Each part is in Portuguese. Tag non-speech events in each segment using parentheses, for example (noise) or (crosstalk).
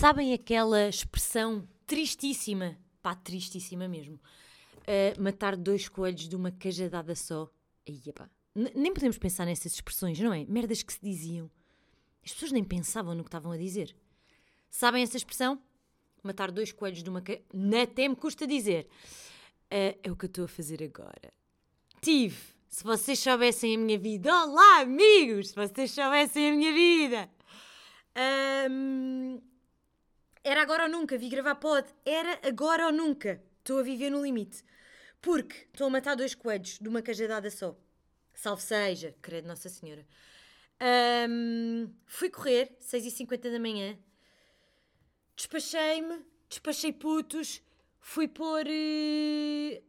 Sabem aquela expressão tristíssima, pá, tristíssima mesmo, uh, matar dois coelhos de uma cajadada só? Aí, pá. Nem podemos pensar nessas expressões, não é? Merdas que se diziam. As pessoas nem pensavam no que estavam a dizer. Sabem essa expressão? Matar dois coelhos de uma cajadada. Até me custa dizer. Uh, é o que eu estou a fazer agora. Tive. Se vocês soubessem a minha vida. Olá, amigos! Se vocês soubessem a minha vida. Um, era agora ou nunca, vi gravar pod. Era agora ou nunca. Estou a viver no limite. Porque estou a matar dois coelhos de uma cajadada só. Salve seja, credo Nossa Senhora. Um, fui correr, 6h50 da manhã. Despachei-me, despachei putos. Fui pôr uh,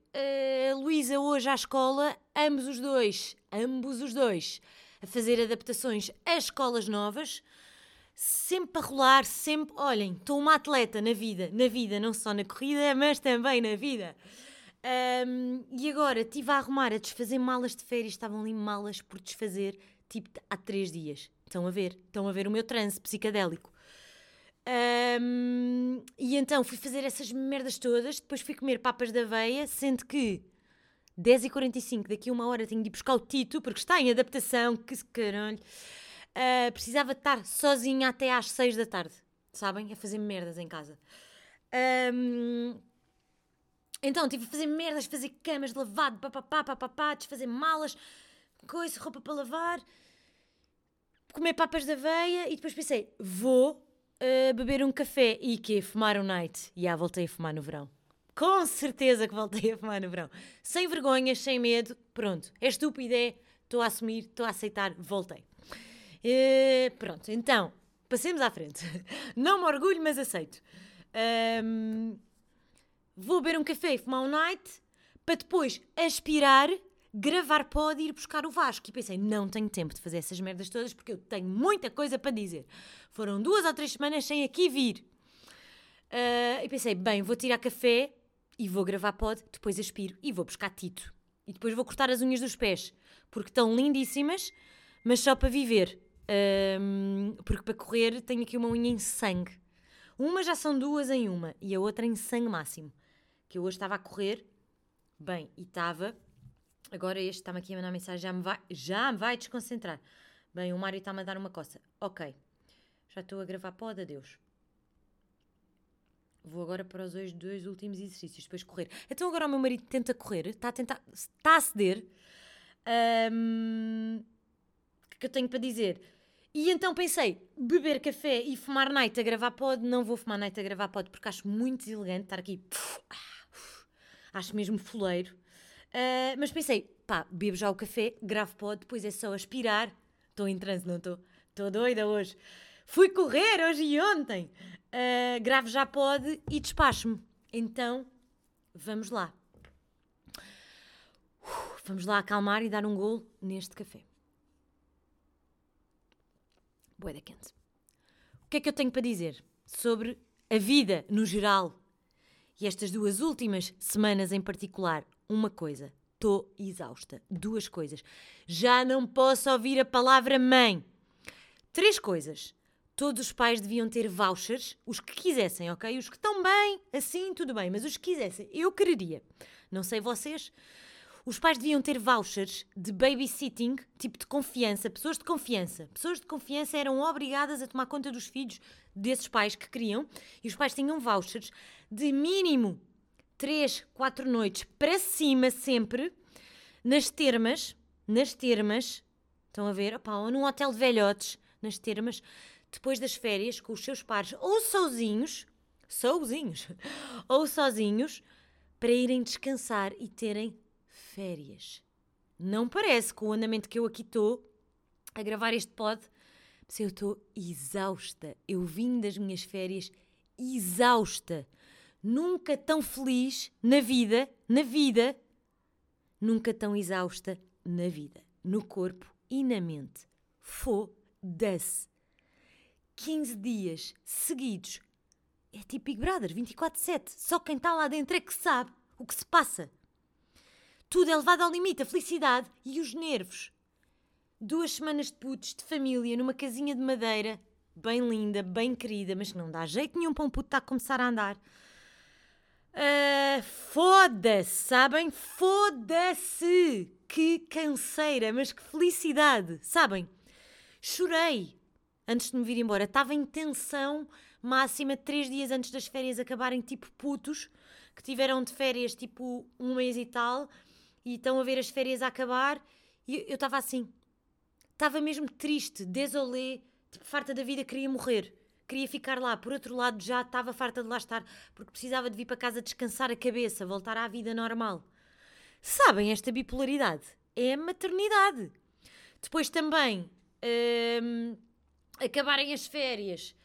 a Luísa hoje à escola. Ambos os dois, ambos os dois, a fazer adaptações às escolas novas sempre a rolar, sempre. Olhem, estou uma atleta na vida, na vida, não só na corrida, (laughs) mas também na vida. Um, e agora estive a arrumar, a desfazer malas de férias, estavam ali malas por desfazer, tipo há três dias. Estão a ver? Estão a ver o meu transe psicadélico. Um, e então fui fazer essas merdas todas, depois fui comer papas da aveia, sendo que 10h45, daqui a uma hora tenho de ir buscar o Tito, porque está em adaptação, que caralho. Uh, precisava estar sozinha até às 6 da tarde, sabem? A fazer merdas em casa. Um, então, tive a fazer merdas, fazer camas lavado, papapá, papapá, desfazer malas, coisa, roupa para lavar, comer papas de aveia e depois pensei, vou uh, beber um café e que Fumar um night. E já voltei a fumar no verão. Com certeza que voltei a fumar no verão. Sem vergonhas, sem medo, pronto. É estúpido, é, estou a assumir, estou a aceitar, voltei. Uh, pronto, então, passemos à frente. (laughs) Não me orgulho, mas aceito. Um, vou beber um café e fumar um night para depois aspirar, gravar pod e ir buscar o Vasco. E pensei, não tenho tempo de fazer essas merdas todas porque eu tenho muita coisa para dizer. Foram duas ou três semanas sem aqui vir. Uh, e pensei, bem, vou tirar café e vou gravar pod, depois aspiro e vou buscar Tito. E depois vou cortar as unhas dos pés, porque estão lindíssimas, mas só para viver. Um, porque para correr tenho aqui uma unha em sangue. Uma já são duas em uma e a outra em sangue máximo. Que eu hoje estava a correr, bem, e estava. Agora este está-me aqui a mandar mensagem, já me vai, já me vai desconcentrar. Bem, o Mário está-me a dar uma coça. Ok, já estou a gravar pode, adeus. Vou agora para os dois, dois últimos exercícios, depois correr. Então agora o meu marido tenta correr, está a tentar, está a ceder. Um, que eu tenho para dizer. E então pensei, beber café e fumar night a gravar pod, não vou fumar night a gravar pod porque acho muito deselegante estar aqui, acho mesmo foleiro. Uh, mas pensei, pá, bebo já o café, gravo pod, depois é só aspirar. Estou em transe, não estou? Estou doida hoje. Fui correr hoje e ontem. Uh, gravo já pod e despacho-me. Então, vamos lá. vamos lá acalmar e dar um golo neste café boeda quente. O que é que eu tenho para dizer sobre a vida no geral? E estas duas últimas semanas em particular, uma coisa, estou exausta. Duas coisas. Já não posso ouvir a palavra mãe. Três coisas. Todos os pais deviam ter vouchers, os que quisessem, ok? Os que estão bem, assim, tudo bem, mas os que quisessem, eu quereria. Não sei vocês, os pais deviam ter vouchers de babysitting, tipo de confiança, pessoas de confiança. Pessoas de confiança eram obrigadas a tomar conta dos filhos desses pais que queriam e os pais tinham vouchers de mínimo 3, 4 noites para cima sempre nas termas, nas termas, estão a ver, opa, ou num hotel de velhotes, nas termas, depois das férias com os seus pares ou sozinhos, sozinhos, (laughs) ou sozinhos, para irem descansar e terem férias. Não parece com o andamento que eu aqui estou a gravar este pod, mas eu estou exausta. Eu vim das minhas férias exausta. Nunca tão feliz na vida, na vida, nunca tão exausta na vida, no corpo e na mente. Foda-se. 15 dias seguidos. É tipo Big Brother, 24-7. Só quem está lá dentro é que sabe o que se passa. Tudo é levado ao limite, a felicidade e os nervos. Duas semanas de putos, de família, numa casinha de madeira. bem linda, bem querida, mas que não dá jeito nenhum para um puto estar a começar a andar. Uh, Foda-se, sabem? Foda-se! Que canseira, mas que felicidade, sabem? Chorei antes de me vir embora. Estava em tensão máxima três dias antes das férias acabarem, tipo putos, que tiveram de férias tipo um mês e tal, e estão a ver as férias a acabar, e eu estava assim. Estava mesmo triste, desolé, tipo, farta da vida, queria morrer queria ficar lá. Por outro lado, já estava farta de lá estar, porque precisava de vir para casa descansar a cabeça, voltar à vida normal. Sabem, esta bipolaridade é a maternidade. Depois também, hum, acabarem as férias.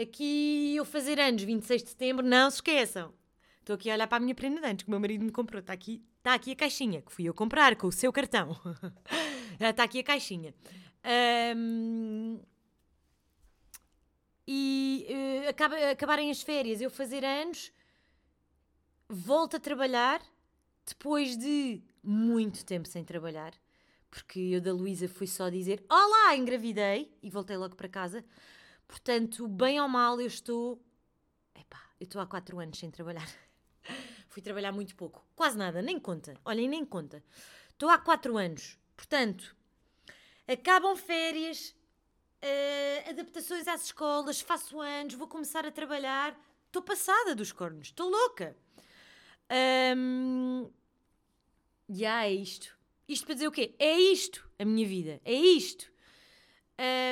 Aqui eu fazer anos, 26 de setembro, não se esqueçam. Estou aqui a olhar para a minha prenda de antes, que o meu marido me comprou. Está aqui, está aqui a caixinha, que fui eu comprar com o seu cartão. está (laughs) aqui a caixinha. Um, e uh, acaba, acabarem as férias, eu fazer anos, volto a trabalhar depois de muito tempo sem trabalhar, porque eu da Luísa fui só dizer Olá, engravidei e voltei logo para casa. Portanto, bem ou mal, eu estou. Epá, eu estou há 4 anos sem trabalhar. (laughs) Fui trabalhar muito pouco, quase nada, nem conta. Olhem, nem conta. Estou há 4 anos. Portanto, acabam férias, uh, adaptações às escolas, faço anos, vou começar a trabalhar. Estou passada dos cornos, estou louca. Um, já é isto. Isto para dizer o quê? É isto a minha vida, é isto.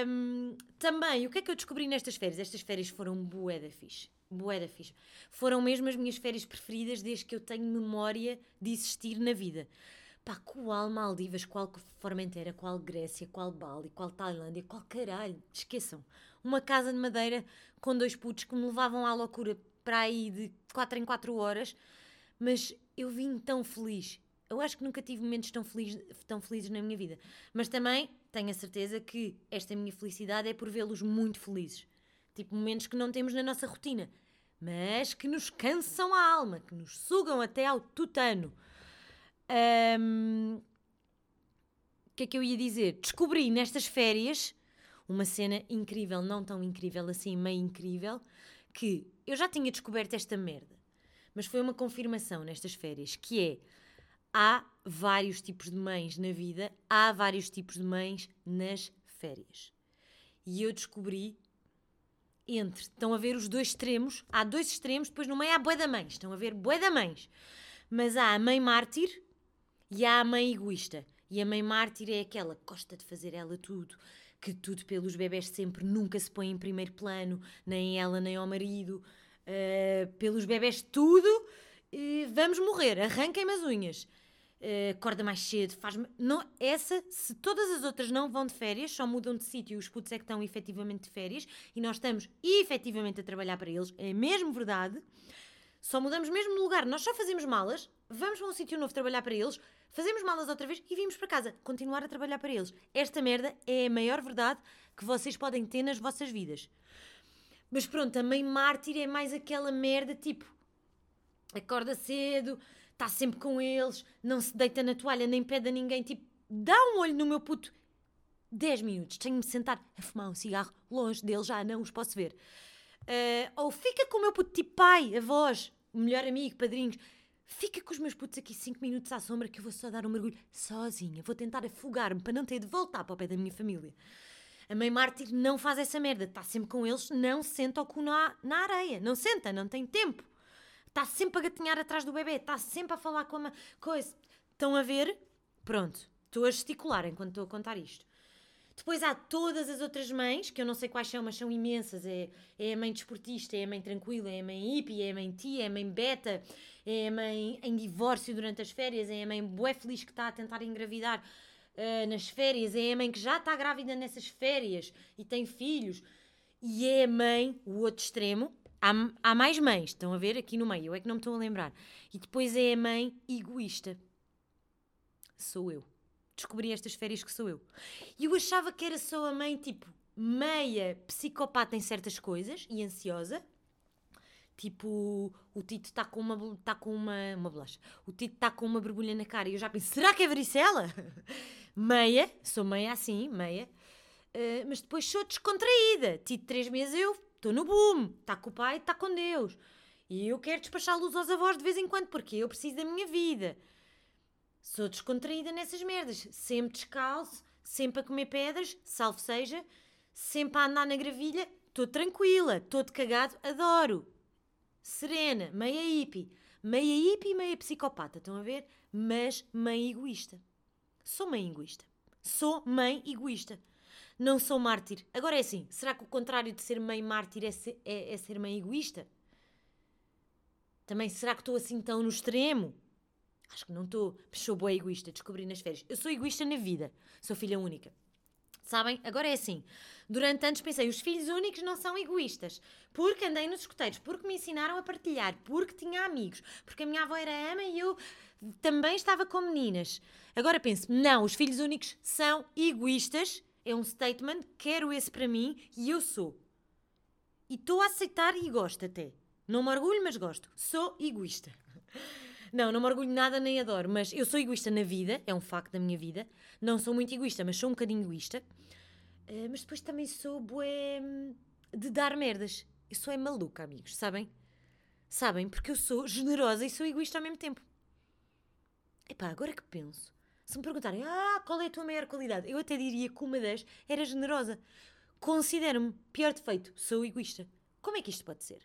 Um, também, o que é que eu descobri nestas férias? Estas férias foram bué da fixe. Bué da fixe. Foram mesmo as minhas férias preferidas desde que eu tenho memória de existir na vida. Pá, qual Maldivas, qual Formentera, qual Grécia, qual Bali, qual Tailândia, qual caralho, esqueçam. Uma casa de madeira com dois putos que me levavam à loucura para aí de 4 em 4 horas, mas eu vim tão feliz. Eu acho que nunca tive momentos tão, feliz, tão felizes na minha vida. Mas também tenho a certeza que esta minha felicidade é por vê-los muito felizes. Tipo momentos que não temos na nossa rotina, mas que nos cansam a alma, que nos sugam até ao tutano. Um, o que é que eu ia dizer? Descobri nestas férias uma cena incrível, não tão incrível assim, meio incrível, que eu já tinha descoberto esta merda, mas foi uma confirmação nestas férias, que é há vários tipos de mães na vida, há vários tipos de mães nas férias. E eu descobri entre, estão a ver os dois extremos, há dois extremos, depois no meio há bué da mães, estão a ver bué da mães. Mas há a mãe mártir, e há a mãe egoísta. E a mãe mártir é aquela que gosta de fazer ela tudo, que tudo pelos bebés sempre nunca se põe em primeiro plano, nem ela nem ao marido. Uh, pelos bebés tudo, uh, vamos morrer, arranquem-me as unhas. Uh, acorda mais cedo, faz não Essa, se todas as outras não vão de férias, só mudam de sítio e os putos é que estão efetivamente de férias e nós estamos efetivamente a trabalhar para eles, é mesmo verdade. Só mudamos mesmo de lugar, nós só fazemos malas, vamos para um sítio novo trabalhar para eles, fazemos malas outra vez e vimos para casa, continuar a trabalhar para eles. Esta merda é a maior verdade que vocês podem ter nas vossas vidas. Mas pronto, mãe mártir é mais aquela merda tipo acorda cedo, está sempre com eles, não se deita na toalha, nem pede a ninguém, tipo, dá um olho no meu puto. 10 minutos, tenho-me sentar a fumar um cigarro longe deles, já não os posso ver. Uh, ou fica com o meu puto tipo pai, avós, melhor amigo, padrinhos Fica com os meus putos aqui 5 minutos à sombra que eu vou só dar um mergulho sozinha. Vou tentar afogar-me para não ter de voltar para o pé da minha família. A mãe mártir não faz essa merda. Está sempre com eles, não senta o cu na, na areia. Não senta, não tem tempo. Está sempre a gatinhar atrás do bebê. Está sempre a falar com a coisa. Estão a ver? Pronto. Estou a gesticular enquanto estou a contar isto. Depois há todas as outras mães, que eu não sei quais são, mas são imensas. É, é a mãe desportista, é a mãe tranquila, é a mãe hippie, é a mãe tia, é a mãe beta, é a mãe em divórcio durante as férias, é a mãe bué feliz que está a tentar engravidar uh, nas férias, é a mãe que já está grávida nessas férias e tem filhos. E é a mãe, o outro extremo. Há, há mais mães, estão a ver aqui no meio, eu é que não me estou a lembrar. E depois é a mãe egoísta. Sou eu descobri estas férias que sou eu. E eu achava que era só a mãe, tipo, meia psicopata em certas coisas e ansiosa. Tipo, o Tito está com uma está com uma, uma bolacha. O Tito está com uma borbulha na cara e eu já penso, será que é varicela? (laughs) meia, sou meia assim, meia. Uh, mas depois sou descontraída. Tive três meses eu estou no boom. Está com o pai, está com Deus. E eu quero despachar luz aos avós de vez em quando, porque eu preciso da minha vida. Sou descontraída nessas merdas. Sempre descalço, sempre a comer pedras, salvo seja, sempre a andar na gravilha. Estou tranquila, estou de cagado, adoro. Serena, meia hippie. Meia hippie e meia psicopata, estão a ver? Mas mãe egoísta. Sou mãe egoísta. Sou mãe egoísta. Não sou mártir. Agora é assim, será que o contrário de ser mãe mártir é ser, é, é ser mãe egoísta? Também será que estou assim tão no extremo? Acho que não estou. Sou boa egoísta, descobri nas férias. Eu sou egoísta na vida. Sou filha única. Sabem? Agora é assim. Durante anos pensei, os filhos únicos não são egoístas. Porque andei nos escuteiros, porque me ensinaram a partilhar, porque tinha amigos, porque a minha avó era ama e eu também estava com meninas. Agora penso, não, os filhos únicos são egoístas. É um statement, quero esse para mim e eu sou. E estou a aceitar e gosto até. Não me orgulho, mas gosto. Sou egoísta. (laughs) Não, não me orgulho nada nem adoro, mas eu sou egoísta na vida, é um facto da minha vida. Não sou muito egoísta, mas sou um bocadinho egoísta. Uh, mas depois também sou bué hum, de dar merdas. Eu sou é maluca, amigos, sabem? Sabem? Porque eu sou generosa e sou egoísta ao mesmo tempo. Epá, agora que penso, se me perguntarem, ah, qual é a tua maior qualidade? Eu até diria que uma das era generosa. Considero-me pior defeito, sou egoísta. Como é que isto pode ser?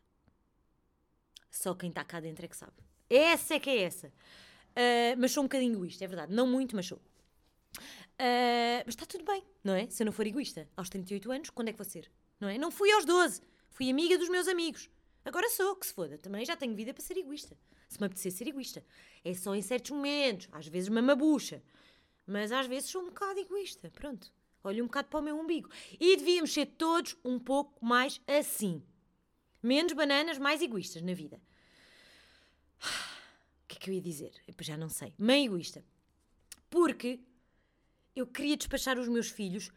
Só quem está cá dentro é que sabe. Essa é que é essa. Uh, mas sou um bocadinho egoísta, é verdade. Não muito, mas sou. Uh, mas está tudo bem, não é? Se eu não for egoísta, aos 38 anos, quando é que vou ser? Não é? Não fui aos 12. Fui amiga dos meus amigos. Agora sou, que se foda. Também já tenho vida para ser egoísta. Se me apetecer ser egoísta. É só em certos momentos. Às vezes uma mabucha. Mas às vezes sou um bocado egoísta. Pronto. Olho um bocado para o meu umbigo. E devíamos ser todos um pouco mais assim. Menos bananas, mais egoístas na vida. (sighs) O que é que eu ia dizer? Eu já não sei. Mãe egoísta. Porque eu queria despachar os meus filhos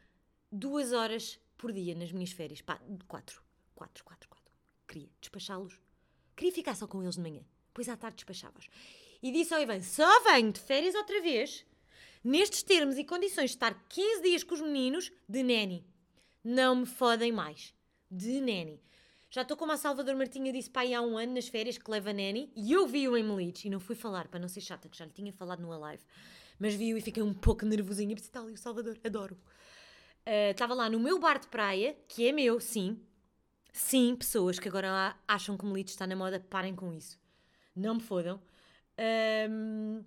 duas horas por dia nas minhas férias. Pá, quatro. Quatro, quatro, quatro. Queria despachá-los. Queria ficar só com eles de manhã. Depois à tarde despachava-os. E disse ao Ivan: só venho de férias outra vez, nestes termos e condições de estar 15 dias com os meninos, de neni. Não me fodem mais. De neni. Já estou como a Salvador Martinha disse pai há um ano nas férias que leva a Nani e eu vi-o em Melides e não fui falar para não ser chata, que já lhe tinha falado no live, mas vi-o e fiquei um pouco nervosinha. Pensei, está ali o Salvador, adoro. Uh, estava lá no meu bar de praia, que é meu, sim. Sim, pessoas que agora acham que Melides está na moda, parem com isso. Não me fodam. Um,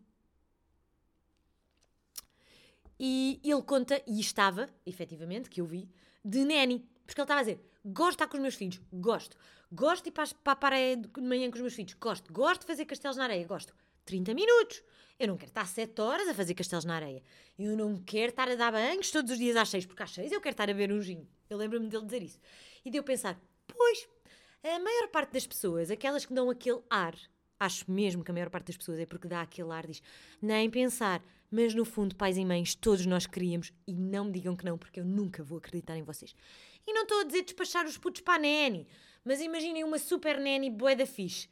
e ele conta, e estava, efetivamente, que eu vi, de Nani. Porque ele estava a dizer: Gosto de estar com os meus filhos, gosto. Gosto de ir para, para a praia de manhã com os meus filhos, gosto. Gosto de fazer castelos na areia, gosto. 30 minutos. Eu não quero estar 7 horas a fazer castelos na areia. Eu não quero estar a dar banhos todos os dias às 6, porque às 6 eu quero estar a beber um gin. Eu lembro-me dele dizer isso. E de eu pensar, pois, a maior parte das pessoas, aquelas que dão aquele ar, acho mesmo que a maior parte das pessoas é porque dá aquele ar, diz, nem pensar, mas no fundo, pais e mães, todos nós queríamos, e não me digam que não, porque eu nunca vou acreditar em vocês. E não estou a dizer despachar os putos para a neni, mas imaginem uma super neni bué da fixe,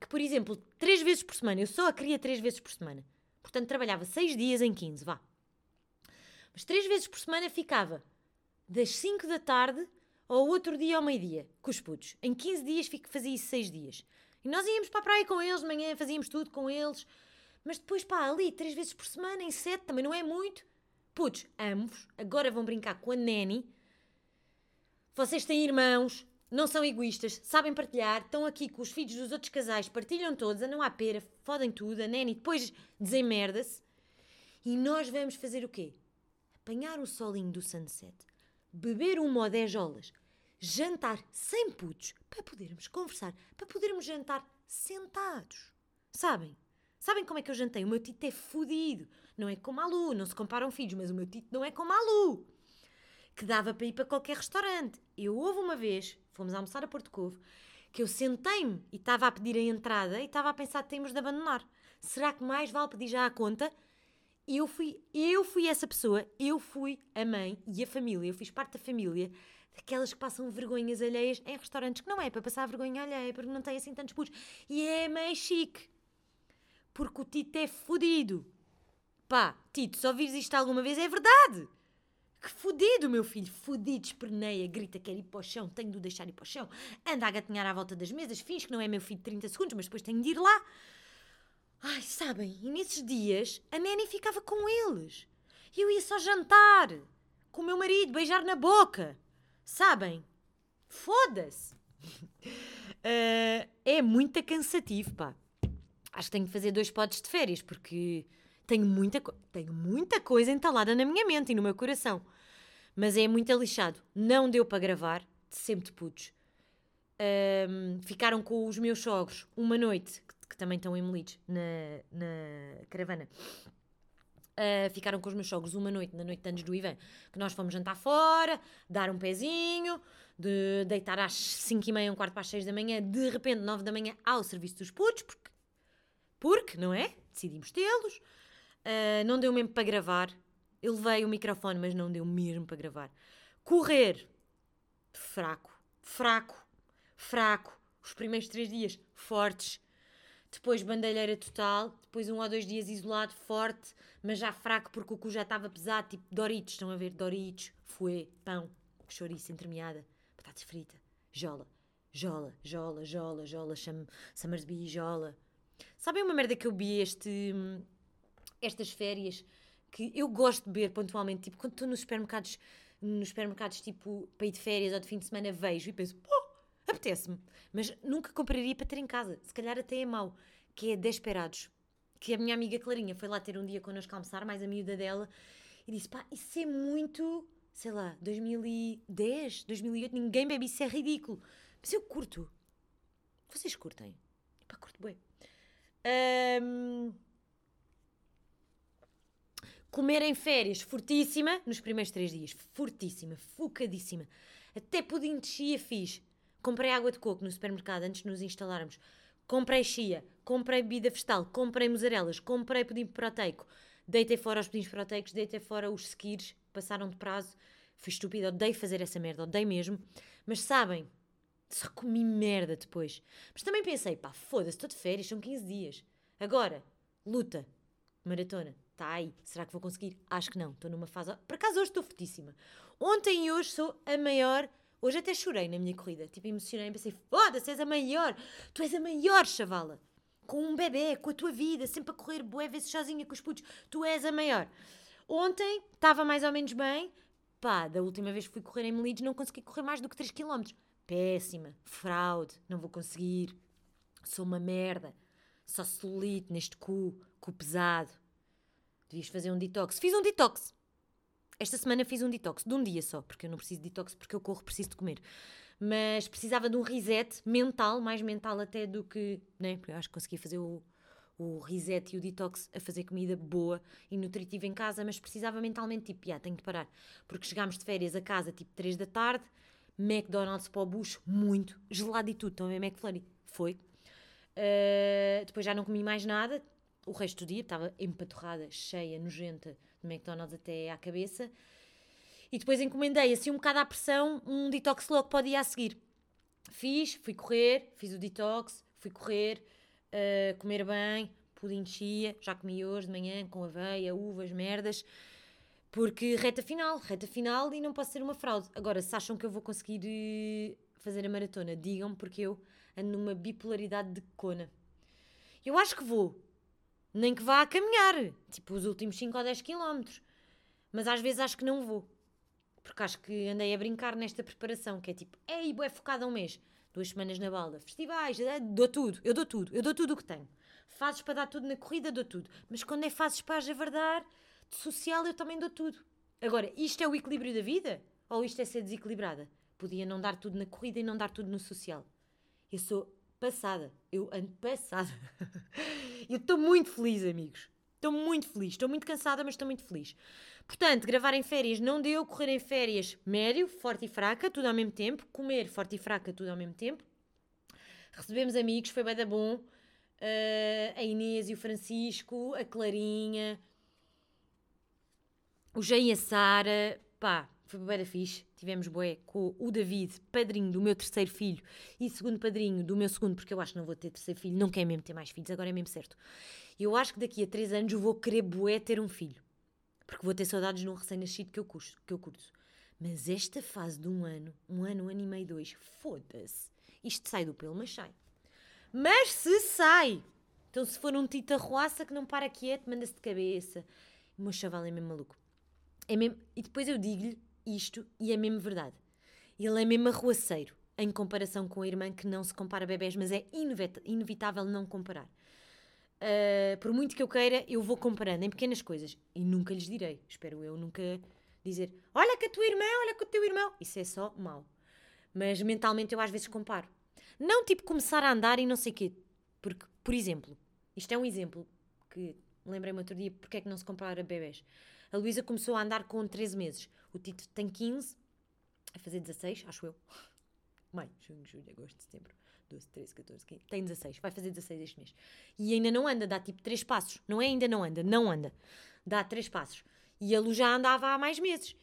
que, por exemplo, três vezes por semana, eu só a queria três vezes por semana. Portanto, trabalhava seis dias em 15, vá. Mas três vezes por semana ficava das 5 da tarde ao outro dia ao meio-dia, com os putos. Em 15 dias fazia isso seis dias. E nós íamos para a praia com eles de manhã, fazíamos tudo com eles. Mas depois, pá, ali, três vezes por semana, em sete, também não é muito. Putos, amo-vos. Agora vão brincar com a Neni vocês têm irmãos, não são egoístas, sabem partilhar, estão aqui com os filhos dos outros casais, partilham todos, andam à pera, fodem tudo, a Neni depois desemmerda-se. E nós vamos fazer o quê? Apanhar o solinho do sunset, beber uma ou dez jolas, jantar sem putos, para podermos conversar, para podermos jantar sentados. Sabem? Sabem como é que eu jantei? O meu tito é fodido. Não é como a Lu, não se comparam filhos, mas o meu tito não é como a Lu que dava para ir para qualquer restaurante. Eu houve uma vez, fomos almoçar a Porto Covo, que eu sentei-me e estava a pedir a entrada e estava a pensar temos de abandonar. Será que mais vale pedir já a conta? Eu fui, eu fui essa pessoa, eu fui a mãe e a família, eu fiz parte da família daquelas que passam vergonhas alheias em restaurantes que não é para passar vergonha alheia, porque não tem assim tantos putos. E é mais chique. Porque o Tito é fodido. Pá, Tito, se ouvires isto alguma vez, é verdade. Que fodido, meu filho, fodido, esperneia, grita, quer ir para o chão, tenho de o deixar ir para o chão, anda a gatinhar à volta das mesas, finge que não é meu filho de 30 segundos, mas depois tenho de ir lá. Ai, sabem, e nesses dias a Neni ficava com eles. E eu ia só jantar com o meu marido, beijar na boca. Sabem? Foda-se. Uh, (laughs) é muito cansativo, pá. Acho que tenho que fazer dois potes de férias, porque tenho muita, tenho muita coisa entalada na minha mente e no meu coração. Mas é muito lixado. Não deu para gravar, sempre de putos. Um, ficaram com os meus sogros uma noite, que, que também estão em Melides, na, na caravana. Uh, ficaram com os meus sogros uma noite, na noite de anos do Ivan, que nós fomos jantar fora, dar um pezinho, de deitar às 5 e meia, um quarto para as 6 da manhã, de repente, 9 da manhã, ao serviço dos putos, porque, porque não é? Decidimos tê-los. Uh, não deu mesmo para gravar. Eu levei o microfone, mas não deu mesmo para gravar. Correr, fraco, fraco, fraco. Os primeiros três dias, fortes. Depois bandalheira total. Depois um ou dois dias isolado, forte, mas já fraco porque o cu já estava pesado. Tipo Doritos, estão a ver? Doritos, fuê, pão, chouriço entremeada batata frita, jola, jola, jola, jola, jola, chame Summersby, jola. Sabem uma merda que eu vi este, estas férias que eu gosto de beber pontualmente, tipo, quando estou nos supermercados, nos supermercados, tipo, para ir de férias ou de fim de semana, vejo e penso, pô, apetece-me. Mas nunca compraria para ter em casa, se calhar até é mau, que é Desperados. Que a minha amiga Clarinha foi lá ter um dia connosco almoçar, mais a miúda dela, e disse, pá, isso é muito sei lá, 2010, 2008, ninguém bebe isso, é ridículo. Mas eu curto. Vocês curtem? Pá, curto bem. Um... Comer em férias, fortíssima, nos primeiros três dias. Fortíssima, focadíssima. Até pudim de chia fiz. Comprei água de coco no supermercado antes de nos instalarmos. Comprei chia, comprei bebida vegetal, comprei musarelas, comprei pudim proteico. Deitei fora os pudins proteicos, deitei fora os skis, passaram de prazo. Fui estúpida, odeio fazer essa merda, odeio mesmo. Mas sabem, só comi merda depois. Mas também pensei, pá, foda-se, estou de férias, são 15 dias. Agora, luta, maratona, está aí. Será que vou conseguir? Acho que não, estou numa fase. Por acaso hoje estou fortíssima. Ontem e hoje sou a maior. Hoje até chorei na minha corrida. Tipo, emocionei, pensei, foda-se, és a maior. Tu és a maior, chavala. Com um bebê, com a tua vida, sempre a correr bué vezes sozinha com os putos. Tu és a maior. Ontem estava mais ou menos bem. Pá, da última vez que fui correr em Melides não consegui correr mais do que 3 km. Péssima, fraude, não vou conseguir. Sou uma merda. Só celulite neste cu, cu pesado. Devias fazer um detox. Fiz um detox. Esta semana fiz um detox, de um dia só, porque eu não preciso de detox, porque eu corro, preciso de comer. Mas precisava de um reset mental, mais mental até do que. Né? Porque eu acho que consegui fazer o, o reset e o detox a fazer comida boa e nutritiva em casa, mas precisava mentalmente, tipo, yeah, tenho de parar. Porque chegámos de férias a casa, tipo, 3 da tarde, McDonald's para o bucho, muito, gelado e tudo, a ver McFlurry? Foi. Uh, depois já não comi mais nada, o resto do dia estava empaturrada, cheia, nojenta McDonald's até à cabeça. E depois encomendei, assim, um bocado à pressão, um detox logo para o dia a seguir. Fiz, fui correr, fiz o detox, fui correr, uh, comer bem, pudim de chia, já comi hoje de manhã com aveia, uvas, merdas, porque reta final, reta final e não posso ser uma fraude. Agora, se acham que eu vou conseguir uh, fazer a maratona, digam-me porque eu ando numa bipolaridade de cona. Eu acho que vou, nem que vá a caminhar, tipo os últimos 5 ou 10 quilómetros, mas às vezes acho que não vou. Porque acho que andei a brincar nesta preparação, que é tipo, ei, é focada um mês duas semanas na balda, festivais, eh, dou tudo, eu dou tudo, eu dou tudo o que tenho. Fases para dar tudo na corrida, dou tudo. Mas quando é fases para javardar, de social, eu também dou tudo. Agora, isto é o equilíbrio da vida? Ou isto é ser desequilibrada? Podia não dar tudo na corrida e não dar tudo no social. Eu sou passada, eu ando passada. (laughs) eu estou muito feliz, amigos. Estou muito feliz. Estou muito cansada, mas estou muito feliz. Portanto, gravar em férias não deu, correr em férias médio, forte e fraca, tudo ao mesmo tempo, comer forte e fraca, tudo ao mesmo tempo. Recebemos amigos, foi bem da bom. Uh, a Inês e o Francisco, a Clarinha, o Jay e a Sara, pá, foi bem da fixe. Tivemos bué com o David, padrinho do meu terceiro filho e segundo padrinho do meu segundo, porque eu acho que não vou ter terceiro filho, não quero mesmo ter mais filhos, agora é mesmo certo. Eu acho que daqui a três anos eu vou querer bué ter um filho. Porque vou ter saudades de um recém-nascido que, eu curto, que eu curto. Mas esta fase de um ano, um ano, um ano e meio, dois, foda-se. Isto sai do pelo, mas sai. Mas se sai! Então se for um tita roaça que não para quieto, manda-se de cabeça. O meu chaval é mesmo maluco. É mesmo... E depois eu digo-lhe isto e é mesmo verdade. Ele é mesmo arruaceiro em comparação com a irmã que não se compara bebés, mas é inevitável não comparar. Uh, por muito que eu queira, eu vou comparando em pequenas coisas e nunca lhes direi. Espero eu nunca dizer: Olha que a tua irmã, olha que o teu irmão. Isso é só mau. Mas mentalmente eu às vezes comparo. Não tipo começar a andar e não sei o quê. Porque, por exemplo, isto é um exemplo que lembrei-me outro dia porque é que não se compara bebés. A Luísa começou a andar com 13 meses. O Tito tem 15, a fazer 16, acho eu. Maio, junho, julho, agosto, setembro. 12, 13, 14, 15. Tem 16, vai fazer 16 este mês. E ainda não anda, dá tipo 3 passos. Não é ainda não anda, não anda. Dá 3 passos. E a Lu já andava há mais meses.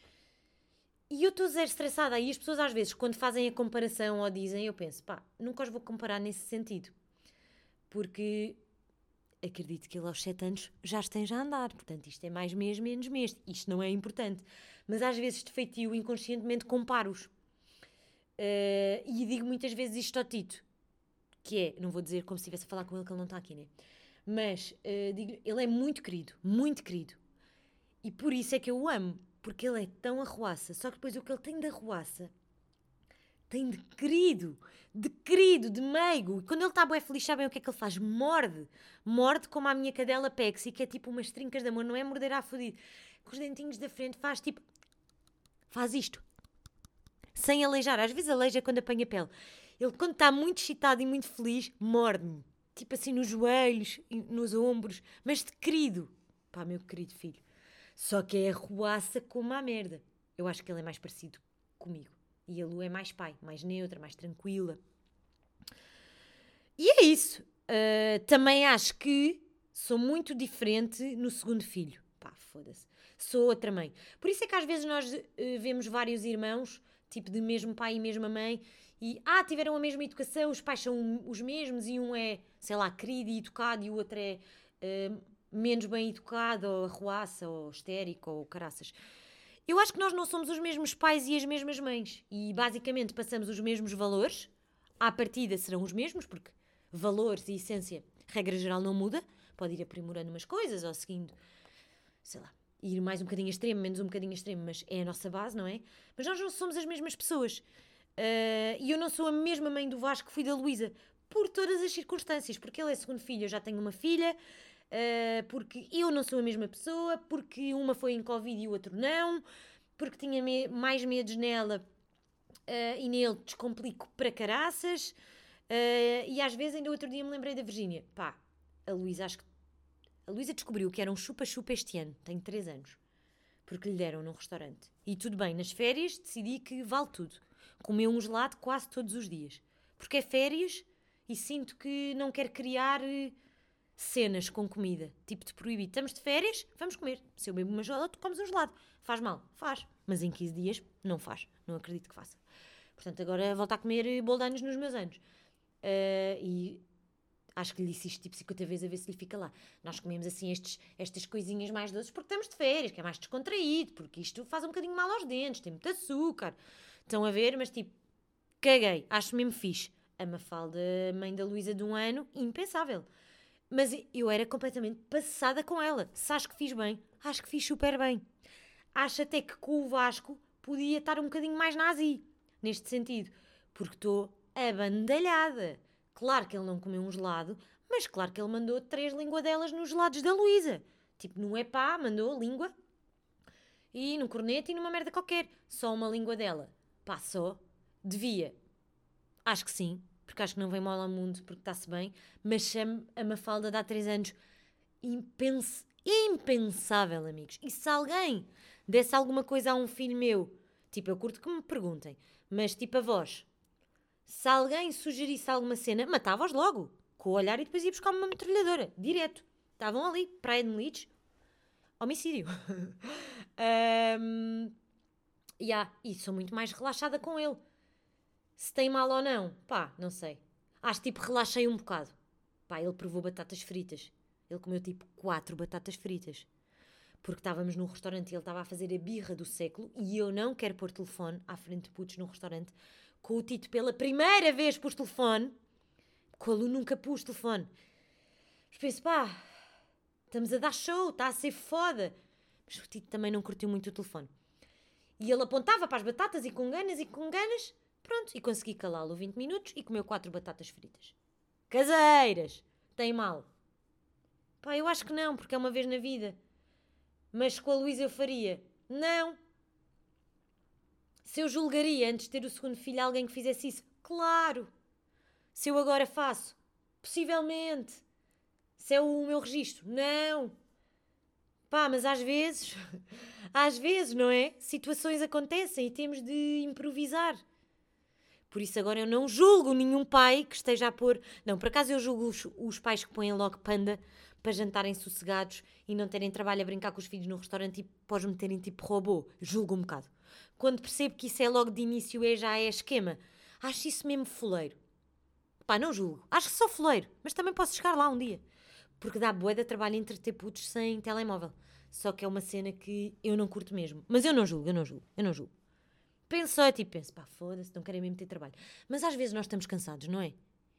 E eu estou zero estressada. E as pessoas às vezes, quando fazem a comparação ou dizem, eu penso, pá, nunca os vou comparar nesse sentido. Porque acredito que ele aos 7 anos já esteja a andar. Portanto, isto é mais mês, menos mês. Isto não é importante. Mas às vezes, de feitio, inconscientemente comparo-os. Uh, e digo muitas vezes isto ao Tito que é, não vou dizer como se estivesse a falar com ele que ele não está aqui, né? Mas uh, digo, ele é muito querido, muito querido. E por isso é que eu o amo, porque ele é tão arruaça. Só que depois o que ele tem de arruaça tem de querido, de querido, de meigo. E quando ele está bem feliz, sabem o que é que ele faz? Morde. Morde como a minha cadela Pexi, que é tipo umas trincas de amor, não é morder a fodido. Com os dentinhos da frente, faz tipo. Faz isto. Sem aleijar. Às vezes aleija quando apanha pele. Ele, quando está muito excitado e muito feliz, morde-me. Tipo assim nos joelhos, nos ombros, mas de querido. Pá, meu querido filho. Só que é arruaça como a merda. Eu acho que ele é mais parecido comigo. E a Lu é mais pai, mais neutra, mais tranquila. E é isso. Uh, também acho que sou muito diferente no segundo filho. Pá, foda-se. Sou outra mãe. Por isso é que às vezes nós uh, vemos vários irmãos, tipo de mesmo pai e mesma mãe, e ah, tiveram a mesma educação, os pais são os mesmos e um é, sei lá, querido e educado e o outro é uh, menos bem educado, ou arruaça, ou histérico, ou caraças. Eu acho que nós não somos os mesmos pais e as mesmas mães e basicamente passamos os mesmos valores. À partida serão os mesmos, porque valores e essência, regra geral, não muda. Pode ir aprimorando umas coisas ou seguindo, sei lá, ir mais um bocadinho extremo, menos um bocadinho extremo, mas é a nossa base, não é? Mas nós não somos as mesmas pessoas. Uh, e eu não sou a mesma mãe do Vasco que fui da Luísa, por todas as circunstâncias, porque ele é segundo filho, eu já tenho uma filha, uh, porque eu não sou a mesma pessoa, porque uma foi em Covid e o outro não, porque tinha me mais medos nela uh, e nele descomplico para caraças. e às vezes, ainda outro dia me lembrei da Virgínia. Pá, a Luísa, acho que. A Luísa descobriu que era um chupa-chupa este ano, tem 3 anos, porque lhe deram num restaurante. E tudo bem, nas férias decidi que vale tudo comer um gelado quase todos os dias. Porque é férias e sinto que não quero criar cenas com comida. Tipo de proibido. Estamos de férias, vamos comer. Se eu bebo uma gelada, tu comes um gelado. Faz mal? Faz. Mas em 15 dias, não faz. Não acredito que faça. Portanto, agora volto a comer eh, bolo nos meus anos. Uh, e acho que lhe disse isto tipo 50 vezes a ver se lhe fica lá. Nós comemos assim estes, estas coisinhas mais doces porque estamos de férias, que é mais descontraído, porque isto faz um bocadinho mal aos dentes, tem muito açúcar. Estão a ver? Mas tipo, caguei, acho mesmo fixe. A Mafalda, mãe da Luísa de um ano, impensável. Mas eu era completamente passada com ela. Se acho que fiz bem, acho que fiz super bem. Acho até que com o Vasco podia estar um bocadinho mais nazi, neste sentido, porque estou abandalhada. Claro que ele não comeu um gelado, mas claro que ele mandou três linguadelas nos gelados da Luísa. Tipo, não é pá, mandou língua e num corneto e numa merda qualquer. Só uma língua dela. Passou? Devia. Acho que sim, porque acho que não vem mal ao mundo, porque está-se bem, mas chame a Mafalda de há 3 anos impens impensável, amigos. E se alguém desse alguma coisa a um filho meu, tipo, eu curto que me perguntem, mas tipo a voz, se alguém sugerisse alguma cena, matava-os logo, com o olhar e depois ia buscar uma metralhadora, direto. Estavam ali, praia de Melides, homicídio. (laughs) um, Yeah, e sou muito mais relaxada com ele. Se tem mal ou não, pá, não sei. Acho tipo, relaxei um bocado. Pá, ele provou batatas fritas. Ele comeu tipo quatro batatas fritas. porque estávamos num restaurante e ele estava a fazer a birra do século e eu não quero pôr telefone à frente de putos num restaurante. Com o Tito pela primeira vez pus telefone, com a Lu nunca pus telefone. Mas penso, pá, estamos a dar show, está a ser foda. Mas o Tito também não curtiu muito o telefone. E ele apontava para as batatas e com ganas e com ganas. Pronto, e consegui calá-lo 20 minutos e comeu quatro batatas fritas. Caseiras! Tem mal. Pá, eu acho que não, porque é uma vez na vida. Mas com a Luísa eu faria. Não. Se eu julgaria antes de ter o segundo filho alguém que fizesse isso? Claro. Se eu agora faço? Possivelmente. Se é o meu registro? Não. Pá, mas às vezes, (laughs) às vezes, não é? Situações acontecem e temos de improvisar. Por isso agora eu não julgo nenhum pai que esteja a pôr. Não, por acaso eu julgo os, os pais que põem logo panda para jantarem sossegados e não terem trabalho a brincar com os filhos no restaurante e pós meterem tipo robô. Julgo um bocado. Quando percebo que isso é logo de início, é já é esquema. Acho isso mesmo foleiro. Pá, não julgo. Acho que sou foleiro, mas também posso chegar lá um dia. Porque dá bué de trabalho entreter putos sem telemóvel. Só que é uma cena que eu não curto mesmo. Mas eu não julgo, eu não julgo, eu não julgo. Penso só, tipo, penso, pá, foda-se, não querem mesmo ter trabalho. Mas às vezes nós estamos cansados, não é?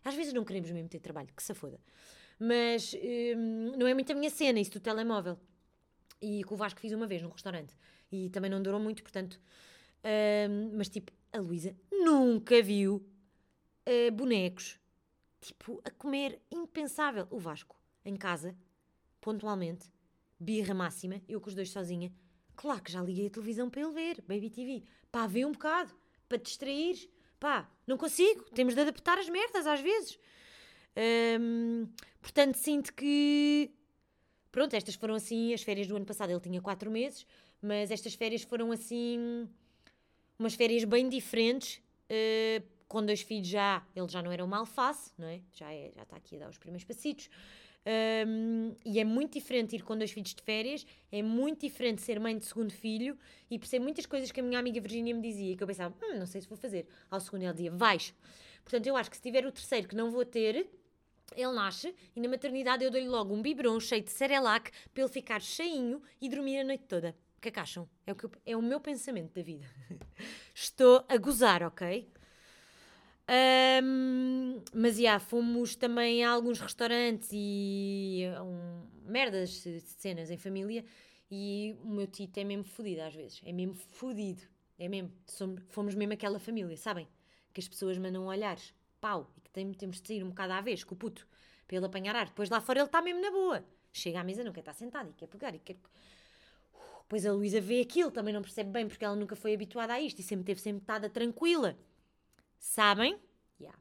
Às vezes não queremos mesmo ter trabalho, que se foda. Mas hum, não é muito a minha cena, isso do telemóvel. E com o Vasco fiz uma vez num restaurante. E também não durou muito, portanto. Hum, mas tipo, a Luísa nunca viu uh, bonecos, tipo, a comer impensável. O Vasco, em casa, pontualmente, birra máxima, eu com os dois sozinha. Claro que já liguei a televisão para ele ver, Baby TV. Pá, vê um bocado, para te distrair. Pá, não consigo, temos de adaptar as merdas às vezes. Portanto, sinto que. Pronto, estas foram assim as férias do ano passado. Ele tinha quatro meses, mas estas férias foram assim. umas férias bem diferentes. Uh, com dois filhos já, ele já não era uma alface, não é? Já, é, já está aqui a dar os primeiros passitos. Um, e é muito diferente ir com dois filhos de férias, é muito diferente ser mãe de segundo filho e percebo muitas coisas que a minha amiga Virginia me dizia que eu pensava, hum, não sei se vou fazer. Ao segundo ela dizia, vais. Portanto, eu acho que se tiver o terceiro que não vou ter, ele nasce e na maternidade eu dou-lhe logo um biberon cheio de Cerelac para ele ficar cheinho e dormir a noite toda. O que é que acham? É o, que eu, é o meu pensamento da vida. (laughs) Estou a gozar, ok? Um, mas já, fomos também a alguns restaurantes e um, merdas cenas em família e o meu tito é mesmo fodido às vezes, é mesmo fodido, é mesmo, somos, fomos mesmo aquela família, sabem? Que as pessoas mandam olhares, pau, e que tem, temos de sair um bocado à vez com o puto, para ele apanhar ar, depois lá fora ele está mesmo na boa, chega à mesa não quer estar sentado e quer pegar e quer... Depois a Luísa vê aquilo, também não percebe bem porque ela nunca foi habituada a isto e sempre teve sempre estada tranquila. Sabem? Yeah.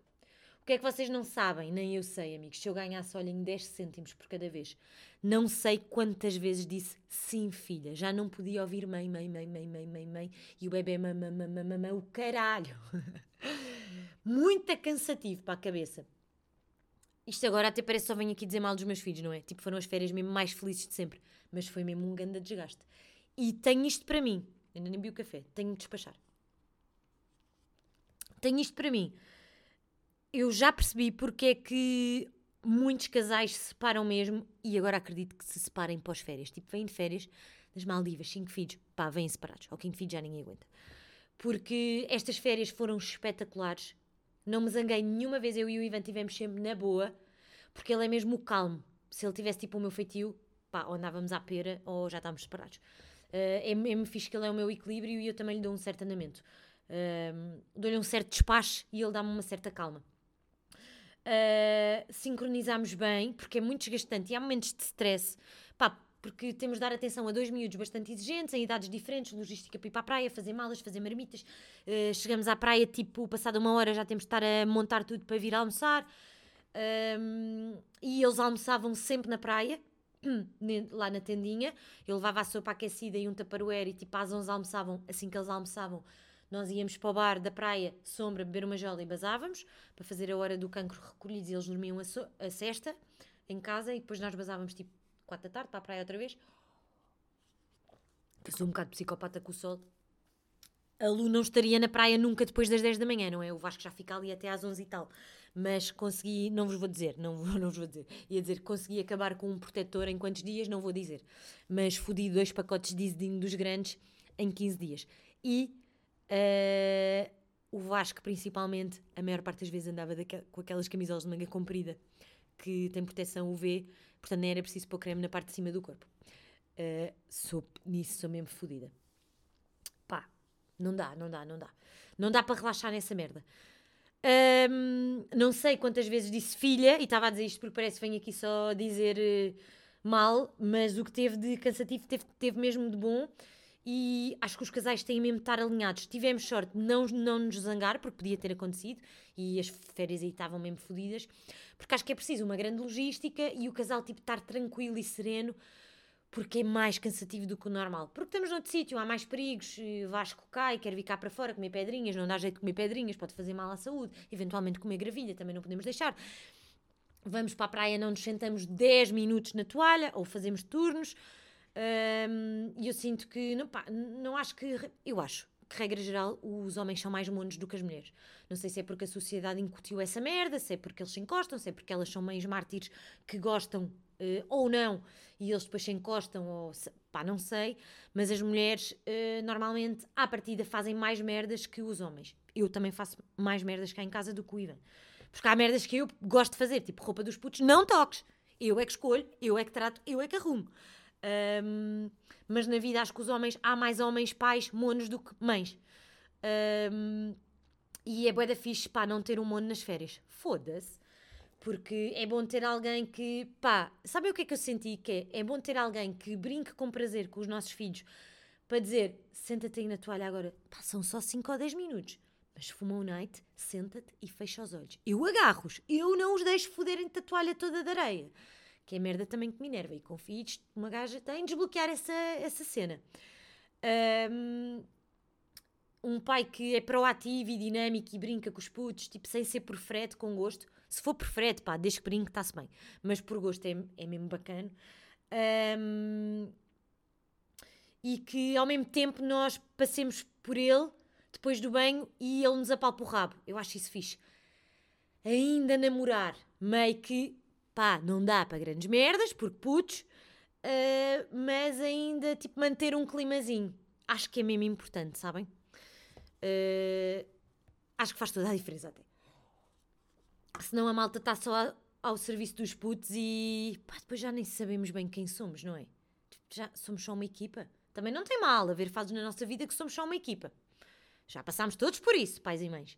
O que é que vocês não sabem? Nem eu sei, amigos. Se eu ganhasse, olhem, 10 cêntimos por cada vez. Não sei quantas vezes disse sim, filha. Já não podia ouvir mãe, mãe, mãe, mãe, mãe, mãe, mãe. E o bebê, mamã, mamã, mamã, o caralho. Muito cansativo para a cabeça. Isto agora até parece só venho aqui dizer mal dos meus filhos, não é? Tipo, foram as férias mesmo mais felizes de sempre. Mas foi mesmo um grande desgaste. E tenho isto para mim. Ainda nem vi o café. Tenho de despachar tenho isto para mim. Eu já percebi porque é que muitos casais se separam mesmo e agora acredito que se separem pós-férias. Tipo, vêm de férias das Maldivas, cinco filhos, pá, vêm separados. Ao quinto filho já ninguém aguenta. Porque estas férias foram espetaculares. Não me zanguei nenhuma vez, eu e o Ivan tivemos sempre na boa, porque ele é mesmo o calmo. Se ele tivesse tipo o meu feitio, pá, ou andávamos à pera ou já estávamos separados. Uh, é mesmo fixe que ele é o meu equilíbrio e eu também lhe dou um certo andamento dou-lhe um certo despacho e ele dá-me uma certa calma. Uh, sincronizamos bem, porque é muito desgastante e há momentos de stress, pá, porque temos de dar atenção a dois miúdos bastante exigentes, em idades diferentes, logística para ir para a praia, fazer malas, fazer marmitas. Uh, chegamos à praia, tipo, passada uma hora já temos de estar a montar tudo para vir almoçar. Um, e eles almoçavam sempre na praia, (clears throat) lá na tendinha. Eu levava a sopa aquecida e um taparoeiro e tipo às 11 almoçavam, assim que eles almoçavam, nós íamos para o bar da praia, sombra, beber uma jola e basávamos, para fazer a hora do cancro recolhidos e eles dormiam a, so a em casa e depois nós basávamos tipo 4 da tarde para a praia outra vez. Eu sou um bocado psicopata com o sol. a Lu não estaria na praia nunca depois das 10 da manhã, não é? O Vasco já fica ali até às 11 e tal. Mas consegui, não vos vou dizer, não, vou, (laughs) não vos vou dizer. Ia dizer que consegui acabar com um protetor em quantos dias, não vou dizer. Mas fodi dois pacotes de Isidinho dos grandes em 15 dias. E uh, o Vasco, principalmente, a maior parte das vezes andava com aquelas camisolas de manga comprida que tem proteção UV, portanto nem era preciso pôr creme na parte de cima do corpo. Uh, sou, nisso sou mesmo fodida. Pá, não dá, não dá, não dá. Não dá para relaxar nessa merda. Um, não sei quantas vezes disse filha, e estava a dizer isto porque parece que venho aqui só dizer uh, mal, mas o que teve de cansativo teve, teve mesmo de bom. E acho que os casais têm mesmo de estar alinhados. Tivemos sorte de não, não nos zangar, porque podia ter acontecido, e as férias aí estavam mesmo fodidas, porque acho que é preciso uma grande logística e o casal tipo estar tranquilo e sereno porque é mais cansativo do que o normal. Porque estamos noutro sítio, há mais perigos, Vasco cai, quer vir cá para fora comer pedrinhas, não dá jeito de comer pedrinhas, pode fazer mal à saúde, eventualmente comer gravilha, também não podemos deixar. Vamos para a praia, não nos sentamos 10 minutos na toalha, ou fazemos turnos, e eu sinto que, não, pá, não acho que, eu acho que, regra geral, os homens são mais monos do que as mulheres. Não sei se é porque a sociedade incutiu essa merda, se é porque eles se encostam, se é porque elas são meios mártires que gostam uh, ou não, e eles depois se encostam, ou pá, não sei, mas as mulheres uh, normalmente à partida fazem mais merdas que os homens. Eu também faço mais merdas cá em casa do que o Ivan. Porque há merdas que eu gosto de fazer, tipo roupa dos putos, não toques. Eu é que escolho, eu é que trato, eu é que arrumo. Um, mas na vida acho que os homens, há mais homens pais monos do que mães. Um, e é bué da fixe, pá, não ter um mono nas férias. Foda-se. Porque é bom ter alguém que, pá, sabe o que é que eu senti? Que é, é bom ter alguém que brinque com prazer com os nossos filhos para dizer: senta-te aí na toalha agora, pá, são só 5 ou 10 minutos, mas fuma um night, senta-te e fecha os olhos. Eu agarro-os, eu não os deixo foderem-te a toalha toda de areia. Que é merda também que me enerva. E com filhos, uma gaja tem de desbloquear essa, essa cena. Um, um pai que é proativo e dinâmico e brinca com os putos, tipo, sem ser por frete, com gosto. Se for por frete, pá, desde que brinque, está-se bem. Mas por gosto é, é mesmo bacana. Um, e que ao mesmo tempo nós passemos por ele depois do banho e ele nos apalpa o rabo. Eu acho isso fixe. Ainda namorar, meio que, pá, não dá para grandes merdas, porque putos, uh, mas ainda, tipo, manter um climazinho. Acho que é mesmo importante, sabem? Uh, acho que faz toda a diferença até. Senão a malta está só a, ao serviço dos putos e pá, depois já nem sabemos bem quem somos, não é? Tipo, já somos só uma equipa. Também não tem mal haver fases na nossa vida que somos só uma equipa. Já passámos todos por isso, pais e mães.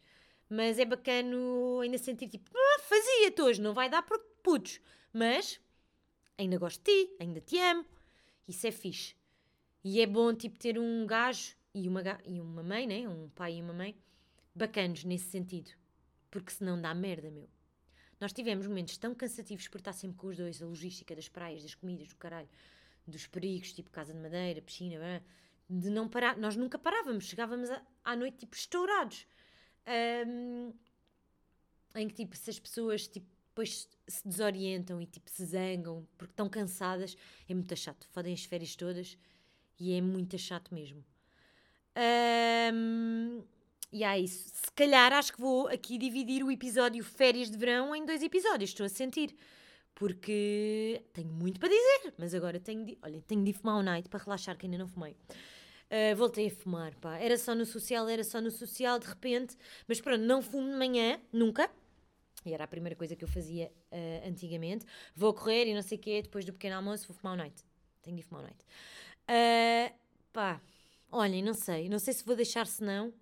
Mas é bacano ainda sentir tipo, ah, fazia-te hoje, não vai dar por putos. Mas ainda gosto de ti, ainda te amo. Isso é fixe. E é bom tipo ter um gajo e uma, e uma mãe, né? um pai e uma mãe, bacanos nesse sentido. Porque senão dá merda, meu. Nós tivemos momentos tão cansativos por estar sempre com os dois, a logística das praias, das comidas, do caralho, dos perigos, tipo casa de madeira, piscina, de não parar. Nós nunca parávamos, chegávamos à noite tipo estourados. Um, em que tipo, se as pessoas tipo, depois se desorientam e tipo se zangam porque estão cansadas, é muito chato. Fodem as férias todas e é muito chato mesmo. Um, e é isso. Se calhar acho que vou aqui dividir o episódio Férias de Verão em dois episódios, estou a sentir. Porque tenho muito para dizer, mas agora tenho de, olha, tenho de fumar um night para relaxar que ainda não fumei. Uh, voltei a fumar, pá. Era só no social, era só no social, de repente. Mas pronto, não fumo de manhã, nunca. E era a primeira coisa que eu fazia uh, antigamente. Vou correr e não sei o quê, depois do pequeno almoço vou fumar um night. Tenho de fumar um night. Uh, pá, olhem, não sei. Não sei se vou deixar, se não.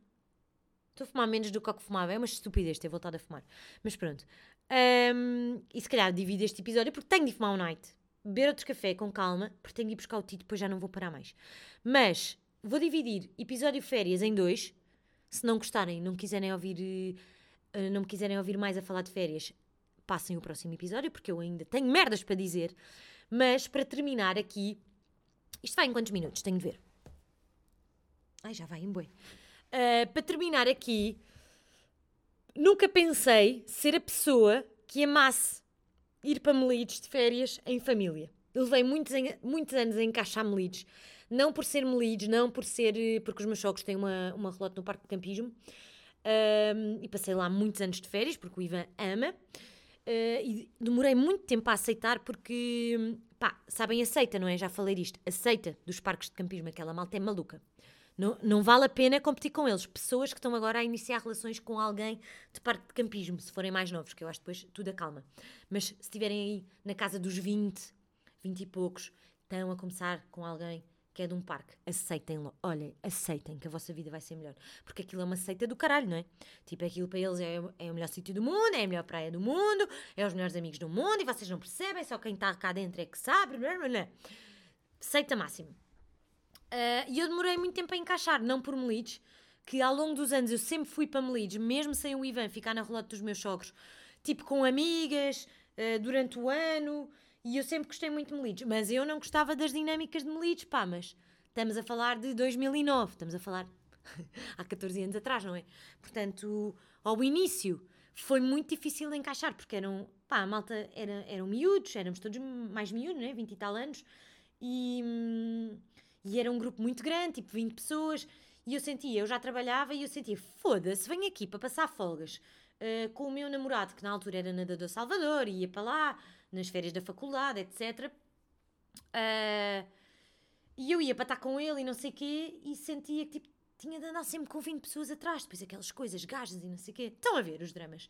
Estou a fumar menos do que o que fumava. É uma estupidez ter voltado a fumar. Mas pronto. Um, e se calhar divido este episódio porque tenho de fumar um night. Beber outro café com calma, porque tenho de ir buscar o Tito, depois já não vou parar mais. Mas vou dividir episódio férias em dois. Se não gostarem, não quiserem ouvir, uh, não me quiserem ouvir mais a falar de férias, passem o próximo episódio, porque eu ainda tenho merdas para dizer. Mas para terminar aqui, isto vai em quantos minutos? Tenho de ver. Ai, já vai em boi. Uh, para terminar aqui, nunca pensei ser a pessoa que amasse ir para Melides de férias em família. Eu levei muitos, muitos anos a encaixar Melides. Não por ser Melides, não por ser. eh, Porque os meus sogros têm uma, uma relógio no parque de campismo. Ahm, e passei lá muitos anos de férias, porque o Ivan ama. Ah, e demorei muito tempo a aceitar, porque. Pá, sabem, aceita, não é? Já falei disto. Aceita dos parques de campismo, aquela malta é maluca. Não, não vale a pena competir com eles. Pessoas que estão agora a iniciar relações com alguém de parque de campismo, se forem mais novos, que eu acho depois tudo acalma. Mas se estiverem aí na casa dos 20, 20 e poucos, estão a começar com alguém que é de um parque, aceitem-lo. Olhem, aceitem que a vossa vida vai ser melhor. Porque aquilo é uma seita do caralho, não é? Tipo, aquilo para eles é, é o melhor sítio do mundo, é a melhor praia do mundo, é os melhores amigos do mundo e vocês não percebem, só quem está cá dentro é que sabe. Blá, blá, blá. Seita máxima. Ah, e eu demorei muito tempo a encaixar, não por Melides, que ao longo dos anos eu sempre fui para Melides, mesmo sem o Ivan ficar na relógio dos meus sogros, tipo com amigas, ah, durante o ano, e eu sempre gostei muito de Melides, mas eu não gostava das dinâmicas de Melides, pá, mas estamos a falar de 2009, estamos a falar (laughs) há 14 anos atrás, não é? Portanto, ao início foi muito difícil de encaixar, porque eram, pá, a malta era, eram miúdos, éramos todos mais miúdos, né? 20 e tal anos, e, e era um grupo muito grande, tipo 20 pessoas, e eu sentia, eu já trabalhava e eu sentia, foda-se, venho aqui para passar folgas eh, com o meu namorado, que na altura era nadador Salvador, ia para lá, nas férias da faculdade, etc. Eh, e eu ia para estar com ele e não sei o quê, e sentia que tipo, tinha de andar sempre com 20 pessoas atrás, depois aquelas coisas, gajas e não sei o quê. Estão a ver os dramas.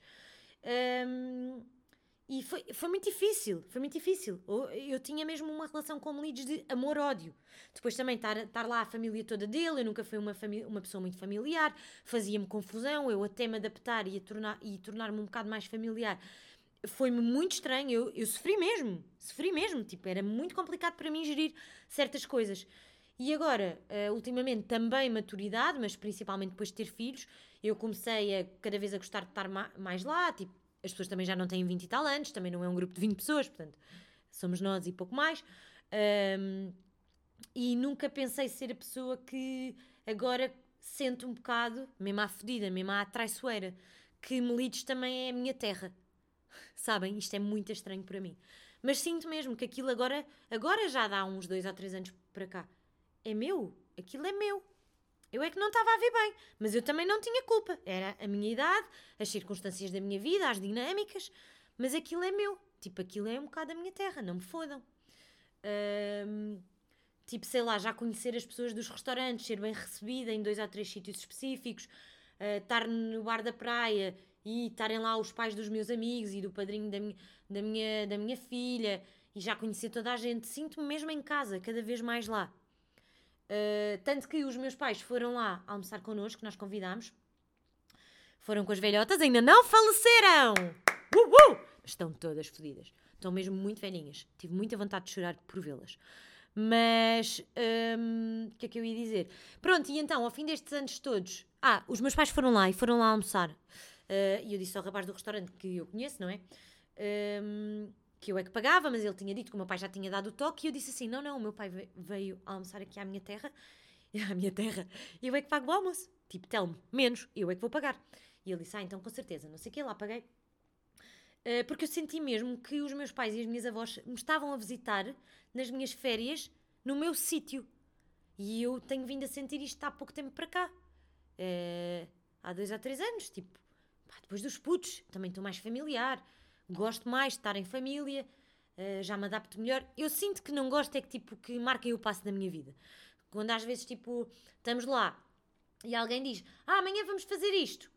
Ahm, e foi, foi muito difícil, foi muito difícil. Eu, eu tinha mesmo uma relação com Melides de amor-ódio. Depois também estar, estar lá a família toda dele, eu nunca fui uma, uma pessoa muito familiar, fazia-me confusão, eu até me adaptar e, tornar, e tornar-me um bocado mais familiar. Foi-me muito estranho, eu, eu sofri mesmo, sofri mesmo, tipo, era muito complicado para mim gerir certas coisas. E agora, eh, ultimamente, também maturidade, mas principalmente depois de ter filhos, eu comecei a cada vez a gostar de estar ma- mais lá, tipo, as pessoas também já não têm 20 e tal anos, também não é um grupo de 20 pessoas, portanto, somos nós e pouco mais. Ahm, e nunca pensei ser a pessoa que agora sente um bocado, mesmo à fedida, mesmo à traiçoeira, que Melides também é a minha terra. Sabem? Isto é muito estranho para mim. Mas sinto mesmo que aquilo agora, agora já dá uns dois ou três anos para cá. É meu. Aquilo é meu. Eu é que não estava a ver bem, mas eu também não tinha culpa. Era a minha idade, as circunstâncias da minha vida, as dinâmicas, mas aquilo é meu. Tipo, aquilo é um bocado a minha terra, não me fodam. Tipo, sei lá, já conhecer as pessoas dos restaurantes, ser bem recebida em dois ou três sítios específicos, ah, estar no bar da praia e estarem lá os pais dos meus amigos e do padrinho da minha, da minha, da minha filha e já conhecer toda a gente. Sinto-me mesmo em casa, cada vez mais lá. Uh, tanto que os meus pais foram lá almoçar connosco, nós convidámos. Foram com as velhotas, ainda não faleceram! Uh, uh! Estão todas fodidas. Estão mesmo muito velhinhas. Tive muita vontade de chorar por vê-las. Mas, hum, o que é que eu ia dizer? Pronto, e então, ao fim destes anos todos... Ah, os meus pais foram lá e foram lá almoçar. Uh, e eu disse ao rapaz do restaurante que eu conheço, não é? Hum, que eu é que pagava, mas ele tinha dito que o meu pai já tinha dado o toque e eu disse assim: não, não, o meu pai ve- veio almoçar aqui à minha terra, (laughs) à minha terra, e eu é que pago o almoço. Tipo, tell-me, menos, eu é que vou pagar. E ele disse: ah, então com certeza, não sei o que, lá paguei. Uh, porque eu senti mesmo que os meus pais e as minhas avós me estavam a visitar nas minhas férias no meu sítio. E eu tenho vindo a sentir isto há pouco tempo para cá. Uh, há dois ou três anos, tipo, pá, depois dos putos, também estou mais familiar, gosto mais de estar em família, uh, já me adapto melhor. Eu sinto que não gosto é que, tipo, que marquem o passo da minha vida. Quando às vezes, tipo, estamos lá e alguém diz, ah, amanhã vamos fazer isto.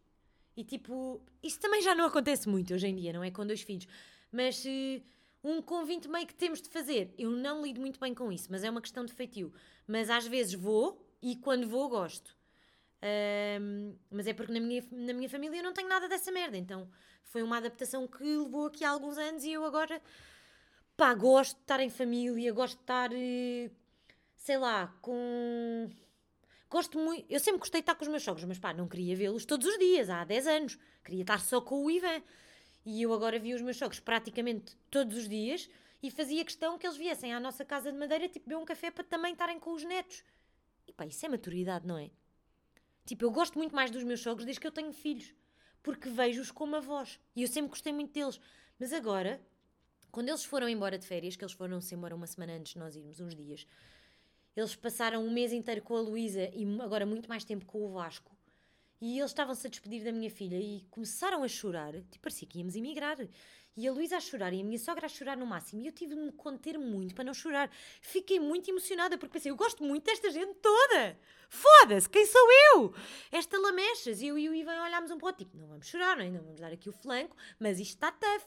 E tipo, isso também já não acontece muito hoje em dia, não é? Com dois filhos. Mas eh, um convite meio que temos de fazer. Eu não lido muito bem com isso, mas é uma questão de feitio. Mas às vezes vou e quando vou gosto. Ahm, mas é porque na minha, na minha família eu não tenho nada dessa merda. Então foi uma adaptação que levou aqui há alguns anos e eu agora, pá, gosto de estar em família, gosto de estar, eh, sei lá, com. Gosto muito. Eu sempre gostei de estar com os meus sogros, mas pá, não queria vê-los todos os dias, há 10 anos. Queria estar só com o Ivan. E eu agora vi os meus sogros praticamente todos os dias e fazia questão que eles viessem à nossa casa de madeira, tipo, beber um café para também estarem com os netos. E pá, isso é maturidade, não é? Tipo, eu gosto muito mais dos meus sogros desde que eu tenho filhos. Porque vejo-os como avós. E eu sempre gostei muito deles. Mas agora, quando eles foram embora de férias, que eles foram-se embora uma semana antes de nós irmos, uns dias, Eles passaram um mês inteiro com a Luísa e agora muito mais tempo com o Vasco. E eles estavam-se a despedir da minha filha e começaram a chorar. Tipo, parecia que íamos emigrar. E a Luísa a chorar e a minha sogra a chorar no máximo. E eu tive de me conter muito para não chorar. Fiquei muito emocionada porque pensei, eu gosto muito desta gente toda. Foda-se, quem sou eu? Esta lamechas. E eu e o Ivan olhámos um pouco, tipo, não vamos chorar, não, é? não vamos dar aqui o flanco, mas isto está tough.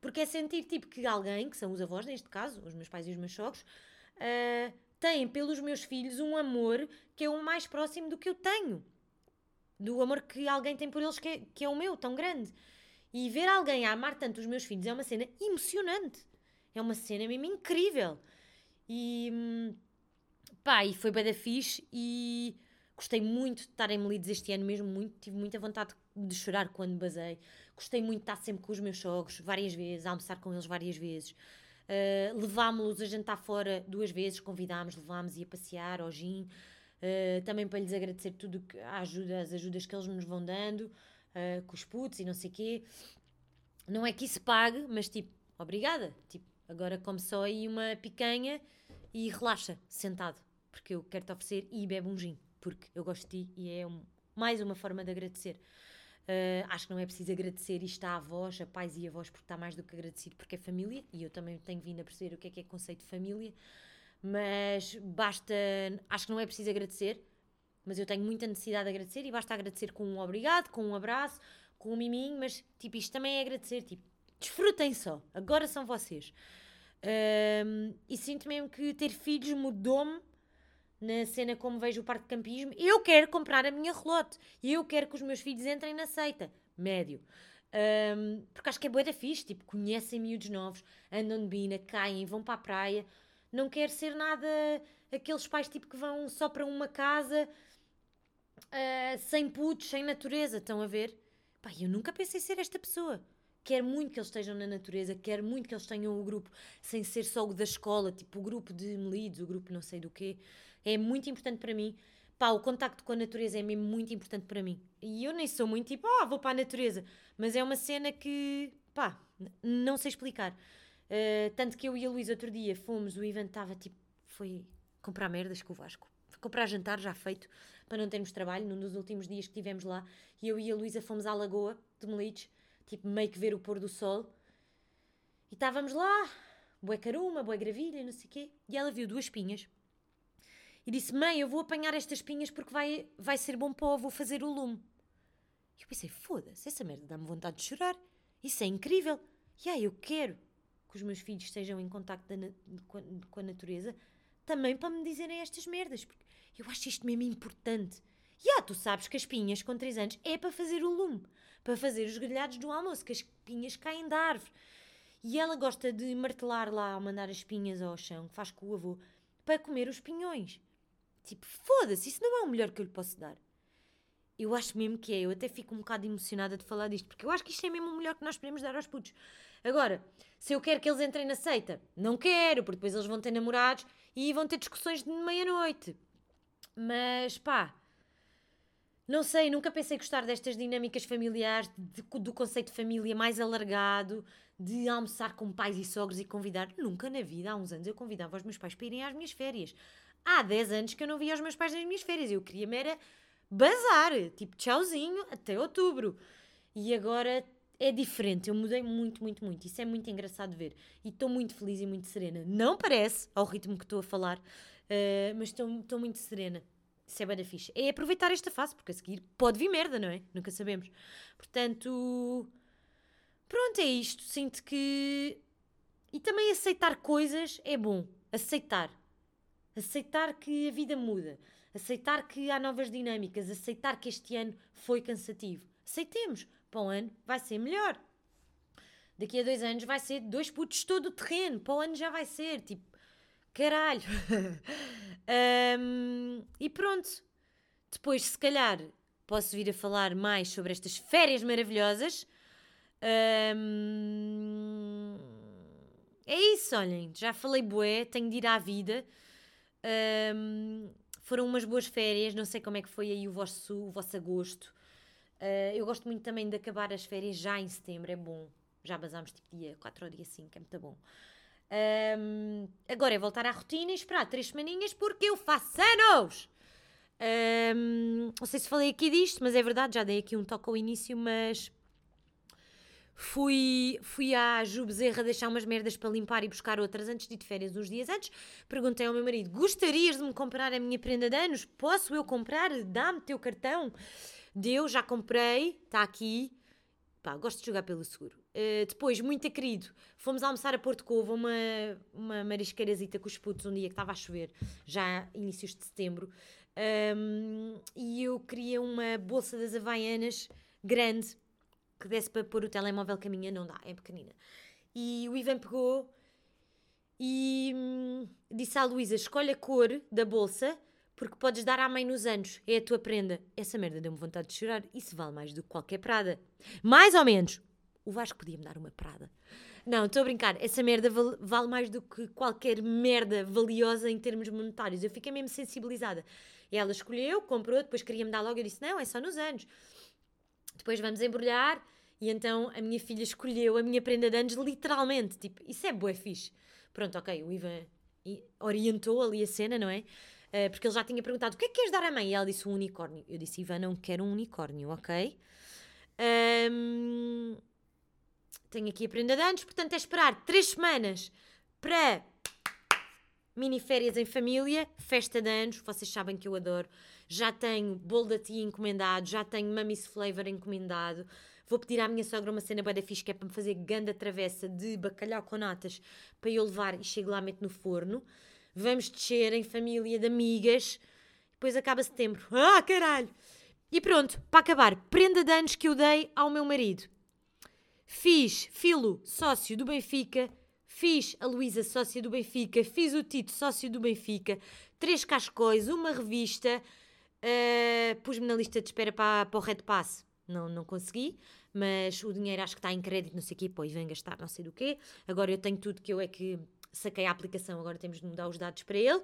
Porque é sentir, tipo, que alguém, que são os avós neste caso, os meus pais e os meus sogros, uh, têm pelos meus filhos um amor que é o mais próximo do que eu tenho. Do amor que alguém tem por eles que é, que é o meu, tão grande. E ver alguém a amar tanto os meus filhos é uma cena emocionante. É uma cena mesmo incrível. E hum, pá, e foi bem da fixe e gostei muito de estar em Melides este ano mesmo, muito, tive muita vontade de chorar quando basei. Gostei muito de estar sempre com os meus sogros, várias vezes, a almoçar com eles várias vezes. Uh, levámos-los a jantar fora duas vezes, convidámos, levámos e a passear ao gin. Uh, também para lhes agradecer tudo que a ajuda, as ajudas que eles nos vão dando uh, com os putos e não sei quê. Não é que isso pague, mas tipo, obrigada. Tipo, agora come só aí uma picanha e relaxa, sentado, porque eu quero te oferecer e bebe um gin, porque eu gosto de ti e é um, mais uma forma de agradecer. Uh, acho que não é preciso agradecer isto à avós, a pais e avós, porque está mais do que agradecido, porque é família, e eu também tenho vindo a perceber o que é que é conceito de família, mas basta, acho que não é preciso agradecer, mas eu tenho muita necessidade de agradecer e basta agradecer com um obrigado, com um abraço, com um miminho, mas tipo, isto também é agradecer, tipo, desfrutem só, agora são vocês. Um, e sinto mesmo que ter filhos mudou-me na cena como vejo o parque de campismo. Eu quero comprar a minha relote e eu quero que os meus filhos entrem na seita, médio. Um, porque acho que é boa da fixe, tipo, conhecem miúdos novos, andam de bina, caem, vão para a praia. Não quero ser nada aqueles pais tipo que vão só para uma casa uh, sem putos, sem natureza, estão a ver? Pá, eu nunca pensei ser esta pessoa. Quero muito que eles estejam na natureza, quero muito que eles tenham o grupo, sem ser só o da escola, tipo o grupo de melidos, o grupo não sei do quê. É muito importante para mim. Pá, o contacto com a natureza é mesmo muito importante para mim. E eu nem sou muito tipo, ah, vou para a natureza. Mas é uma cena que, pá, não sei explicar. Uh, tanto que eu e a Luísa outro dia fomos, o Ivan estava tipo, foi comprar merdas com o Vasco. Foi comprar jantar já feito para não termos trabalho, num dos últimos dias que estivemos lá, e eu e a Luísa fomos à Lagoa de Melides, tipo meio que ver o pôr do sol, e estávamos lá, boé caruma, boé gravilha, não sei o quê, e ela viu duas pinhas, e disse, mãe, eu vou apanhar estas pinhas porque vai, vai ser bom o vou fazer o lume. E eu pensei, foda-se, essa merda dá-me vontade de chorar, isso é incrível, e aí eu quero que os meus filhos estejam em contacto com, a, natureza, também para me dizerem estas merdas, porque eu acho isto mesmo importante. E ah, tu sabes que as pinhas com 3 anos é para fazer o lume, para fazer os grelhados do almoço, que as pinhas caem da árvore. E ela gosta de martelar lá, mandar as pinhas ao chão, que faz com o avô, para comer os pinhões. Tipo, foda-se, isso não é o melhor que eu lhe posso dar. Eu acho mesmo que é, eu até fico um bocado emocionada de falar disto, porque eu acho que isto é mesmo o melhor que nós podemos dar aos putos. Agora, se eu quero que eles entrem na seita, não quero, porque depois eles vão ter namorados e vão ter discussões de meia-noite. Mas pá, não sei, nunca pensei gostar destas dinâmicas familiares, de, do conceito de família mais alargado, de almoçar com pais e sogros e convidar. Nunca na vida, há uns anos, eu convidava os meus pais para irem às minhas férias. Há 10 anos que eu não via os meus pais nas minhas férias. Eu queria-me era bazar, tipo tchauzinho, até outubro. E agora é diferente, eu mudei muito, muito, muito. Isso é muito engraçado ver. E estou muito feliz e muito serena. Não parece, ao ritmo que estou a falar, uh, mas estou muito serena. Isso é bem da fixe. É aproveitar esta fase, porque a seguir pode vir merda, não é? Nunca sabemos. Portanto, pronto, é isto. Sinto que. E também aceitar coisas é bom. Aceitar. Aceitar que a vida muda. Aceitar que há novas dinâmicas. Aceitar que este ano foi cansativo. Aceitemos. Para o ano vai ser melhor. Daqui a dois anos vai ser dois putos todo o terreno. Para o ano já vai ser. Tipo, Caralho! (laughs) um, e pronto. Depois, se calhar, posso vir a falar mais sobre estas férias maravilhosas. Um, é isso, olhem. Já falei bué, tenho de ir à vida. Um, foram umas boas férias, não sei como é que foi aí o vosso, o vosso agosto. Uh, eu gosto muito também de acabar as férias já em setembro, é bom. Já basámos tipo dia 4 ou dia 5, é muito bom. Um, agora é voltar à rotina e esperar três semaninhas porque eu faço anos! Um, não sei se falei aqui disto, mas é verdade, já dei aqui um toque ao início, mas fui, fui à Ju Bezerra deixar umas merdas para limpar e buscar outras antes de ir de férias uns dias antes. Perguntei ao meu marido: gostarias de me comprar a minha prenda de anos? Posso eu comprar? Dá-me teu cartão. Deu, já comprei, está aqui. Pá, gosto de jogar pelo seguro. Uh, depois, muito querido, fomos almoçar a Porto Covo, uma, uma marisqueirazita com os putos um dia que estava a chover, já inícios de setembro. Um, e eu queria uma bolsa das Havaianas grande que desse para pôr o telemóvel caminha, não dá, é pequenina. E o Ivan pegou e hum, disse à Luísa: escolhe a cor da bolsa porque podes dar à mãe nos anos, é a tua prenda. Essa merda deu-me vontade de chorar. Isso vale mais do que qualquer Prada. Mais ou menos. O Vasco podia-me dar uma Prada. Não, estou a brincar. Essa merda vale, mais do que qualquer merda valiosa em termos monetários. Eu fiquei mesmo sensibilizada. E ela escolheu, comprou, depois queria-me dar logo. Eu disse: Não, é só nos anos. Depois vamos embrulhar. E então a minha filha escolheu a minha prenda de anos, literalmente. Tipo, isso é bué fixe. Pronto, ok, o Ivan orientou ali a cena, não é? Uh, porque ele já tinha perguntado: o que é que queres dar à mãe? E ela disse: um unicórnio. Eu disse: Ivan, não quero um unicórnio, ok? Um, tenho aqui a prenda de anos, portanto é esperar três semanas para mini férias em família, festa de anos, vocês sabem que eu adoro. Já tenho bolo da tia encomendado, já tenho Mamis Flavor encomendado. Vou pedir à minha sogra uma cena bué da fixe que é para me fazer ganda travessa de bacalhau com natas para eu levar e chego lá meto no forno. Vamos descer em família de amigas. Depois acaba setembro. Ah, caralho! E pronto, para acabar, prenda de anos que eu dei ao meu marido. Fiz Filo, sócio do Benfica, Fiz a Luísa, sócia do Benfica, fiz o Tito, sócio do Benfica, três cascóis, uma revista, uh, pus-me na lista de espera para, para o Red Pass. Não, não consegui, mas o dinheiro acho que está em crédito, não sei o quê, pois vem gastar não sei do quê. Agora eu tenho tudo que eu é que saquei a aplicação, agora temos de mudar os dados para ele.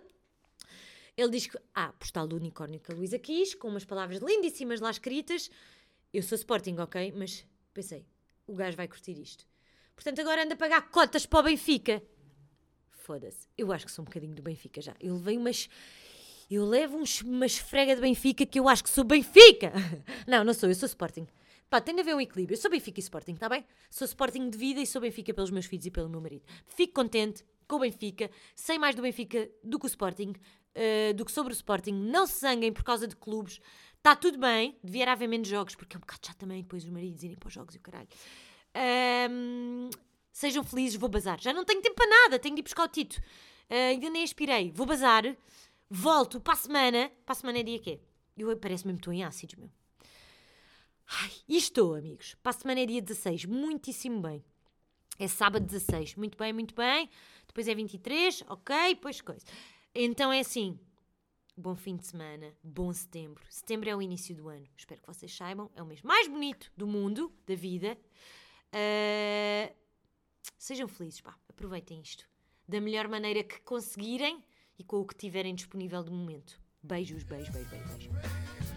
Ele diz que, ah, postal do unicórnio que a Luísa quis, com umas palavras lindíssimas lá escritas. Eu sou Sporting, ok? Mas pensei, o gajo vai curtir isto. Portanto, agora anda a pagar cotas para o Benfica. Foda-se. Eu acho que sou um bocadinho do Benfica já. Eu levei umas. Eu levo uns, uma esfrega de Benfica que eu acho que sou Benfica. (laughs) Não, não sou, eu sou Sporting. Pá, tem de haver um equilíbrio. Eu sou Benfica e Sporting, está bem? Sou Sporting de vida e sou Benfica pelos meus filhos e pelo meu marido. Fico contente com o Benfica, sei mais do Benfica do que o Sporting, uh, do que sobre o Sporting. Não se zanguem por causa de clubes. Está tudo bem, devia haver menos jogos, porque é um bocado chato também depois os maridos irem para os jogos e o caralho. Um, sejam felizes, vou bazar. Já não tenho tempo para nada, tenho de ir buscar o Tito. Uh, ainda nem aspirei. Vou bazar, volto para a semana. Para a semana é dia quê? Eu parece mesmo que estou em ácidos, meu. Ai, e estou, amigos. Para a semana é dia 16, muitíssimo bem. É sábado 16, muito bem, muito bem. Depois é 23, ok, depois coisa. Então é assim, bom fim de semana, bom setembro. Setembro é o início do ano. Espero que vocês saibam, é o mês mais bonito do mundo, da vida. Uh, sejam felizes, pá, aproveitem isto da melhor maneira que conseguirem e com o que tiverem disponível de momento. Beijos, beijos, beijos, beijos.